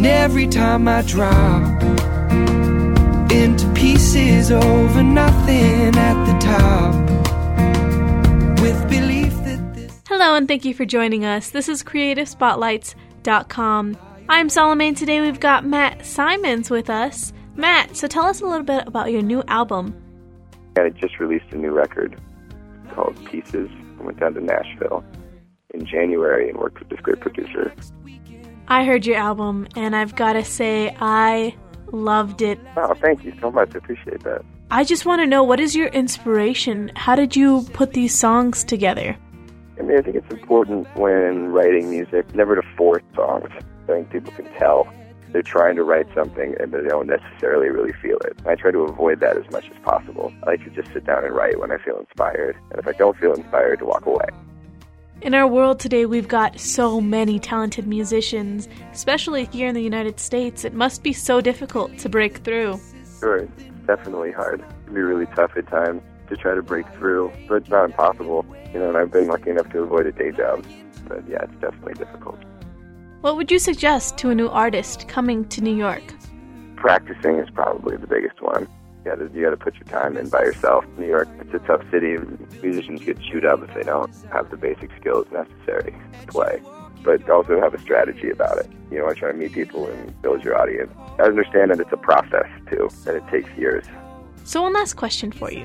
And every time I drop into pieces over nothing at the top, with belief that this. Hello, and thank you for joining us. This is CreativeSpotlights.com. I'm Salome, and today we've got Matt Simons with us. Matt, so tell us a little bit about your new album. I just released a new record called Pieces. I went down to Nashville in January and worked with this great producer. I heard your album, and I've got to say, I loved it. Oh, thank you so much. I appreciate that. I just want to know what is your inspiration? How did you put these songs together? I mean, I think it's important when writing music never to force songs. I think people can tell they're trying to write something and they don't necessarily really feel it. I try to avoid that as much as possible. I like to just sit down and write when I feel inspired, and if I don't feel inspired, to walk away. In our world today, we've got so many talented musicians, especially here in the United States. It must be so difficult to break through. Sure, it's definitely hard. It can be really tough at times to try to break through, but it's not impossible. You know, and I've been lucky enough to avoid a day job, but yeah, it's definitely difficult. What would you suggest to a new artist coming to New York? Practicing is probably the biggest one. You gotta, you gotta put your time in by yourself. New York, it's a tough city. Musicians get chewed up if they don't have the basic skills necessary to play. But also have a strategy about it. You know, I try to meet people and build your audience. I understand that it's a process too, and it takes years. So, one last question for you.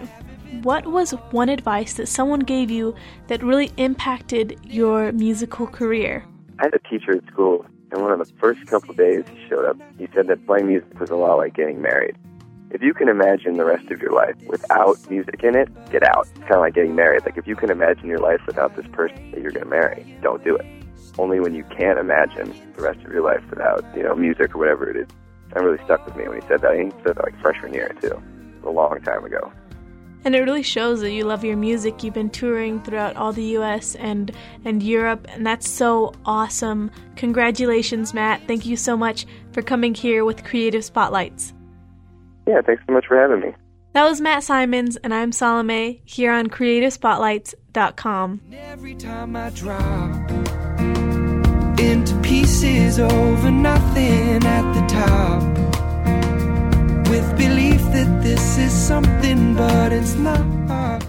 What was one advice that someone gave you that really impacted your musical career? I had a teacher at school, and one of the first couple of days he showed up, he said that playing music was a lot like getting married. If you can imagine the rest of your life without music in it, get out. It's kind of like getting married. Like if you can imagine your life without this person that you're going to marry, don't do it. Only when you can't imagine the rest of your life without, you know, music or whatever it is. That really stuck with me when he said that. He said that like freshman year too, a long time ago. And it really shows that you love your music. You've been touring throughout all the US and and Europe and that's so awesome. Congratulations, Matt. Thank you so much for coming here with Creative Spotlights. Yeah, thanks so much for having me. That was Matt Simons and I'm Salome here on creativespotlights.com. Every time I drop into pieces over nothing at the top, with belief that this is something, but it's not.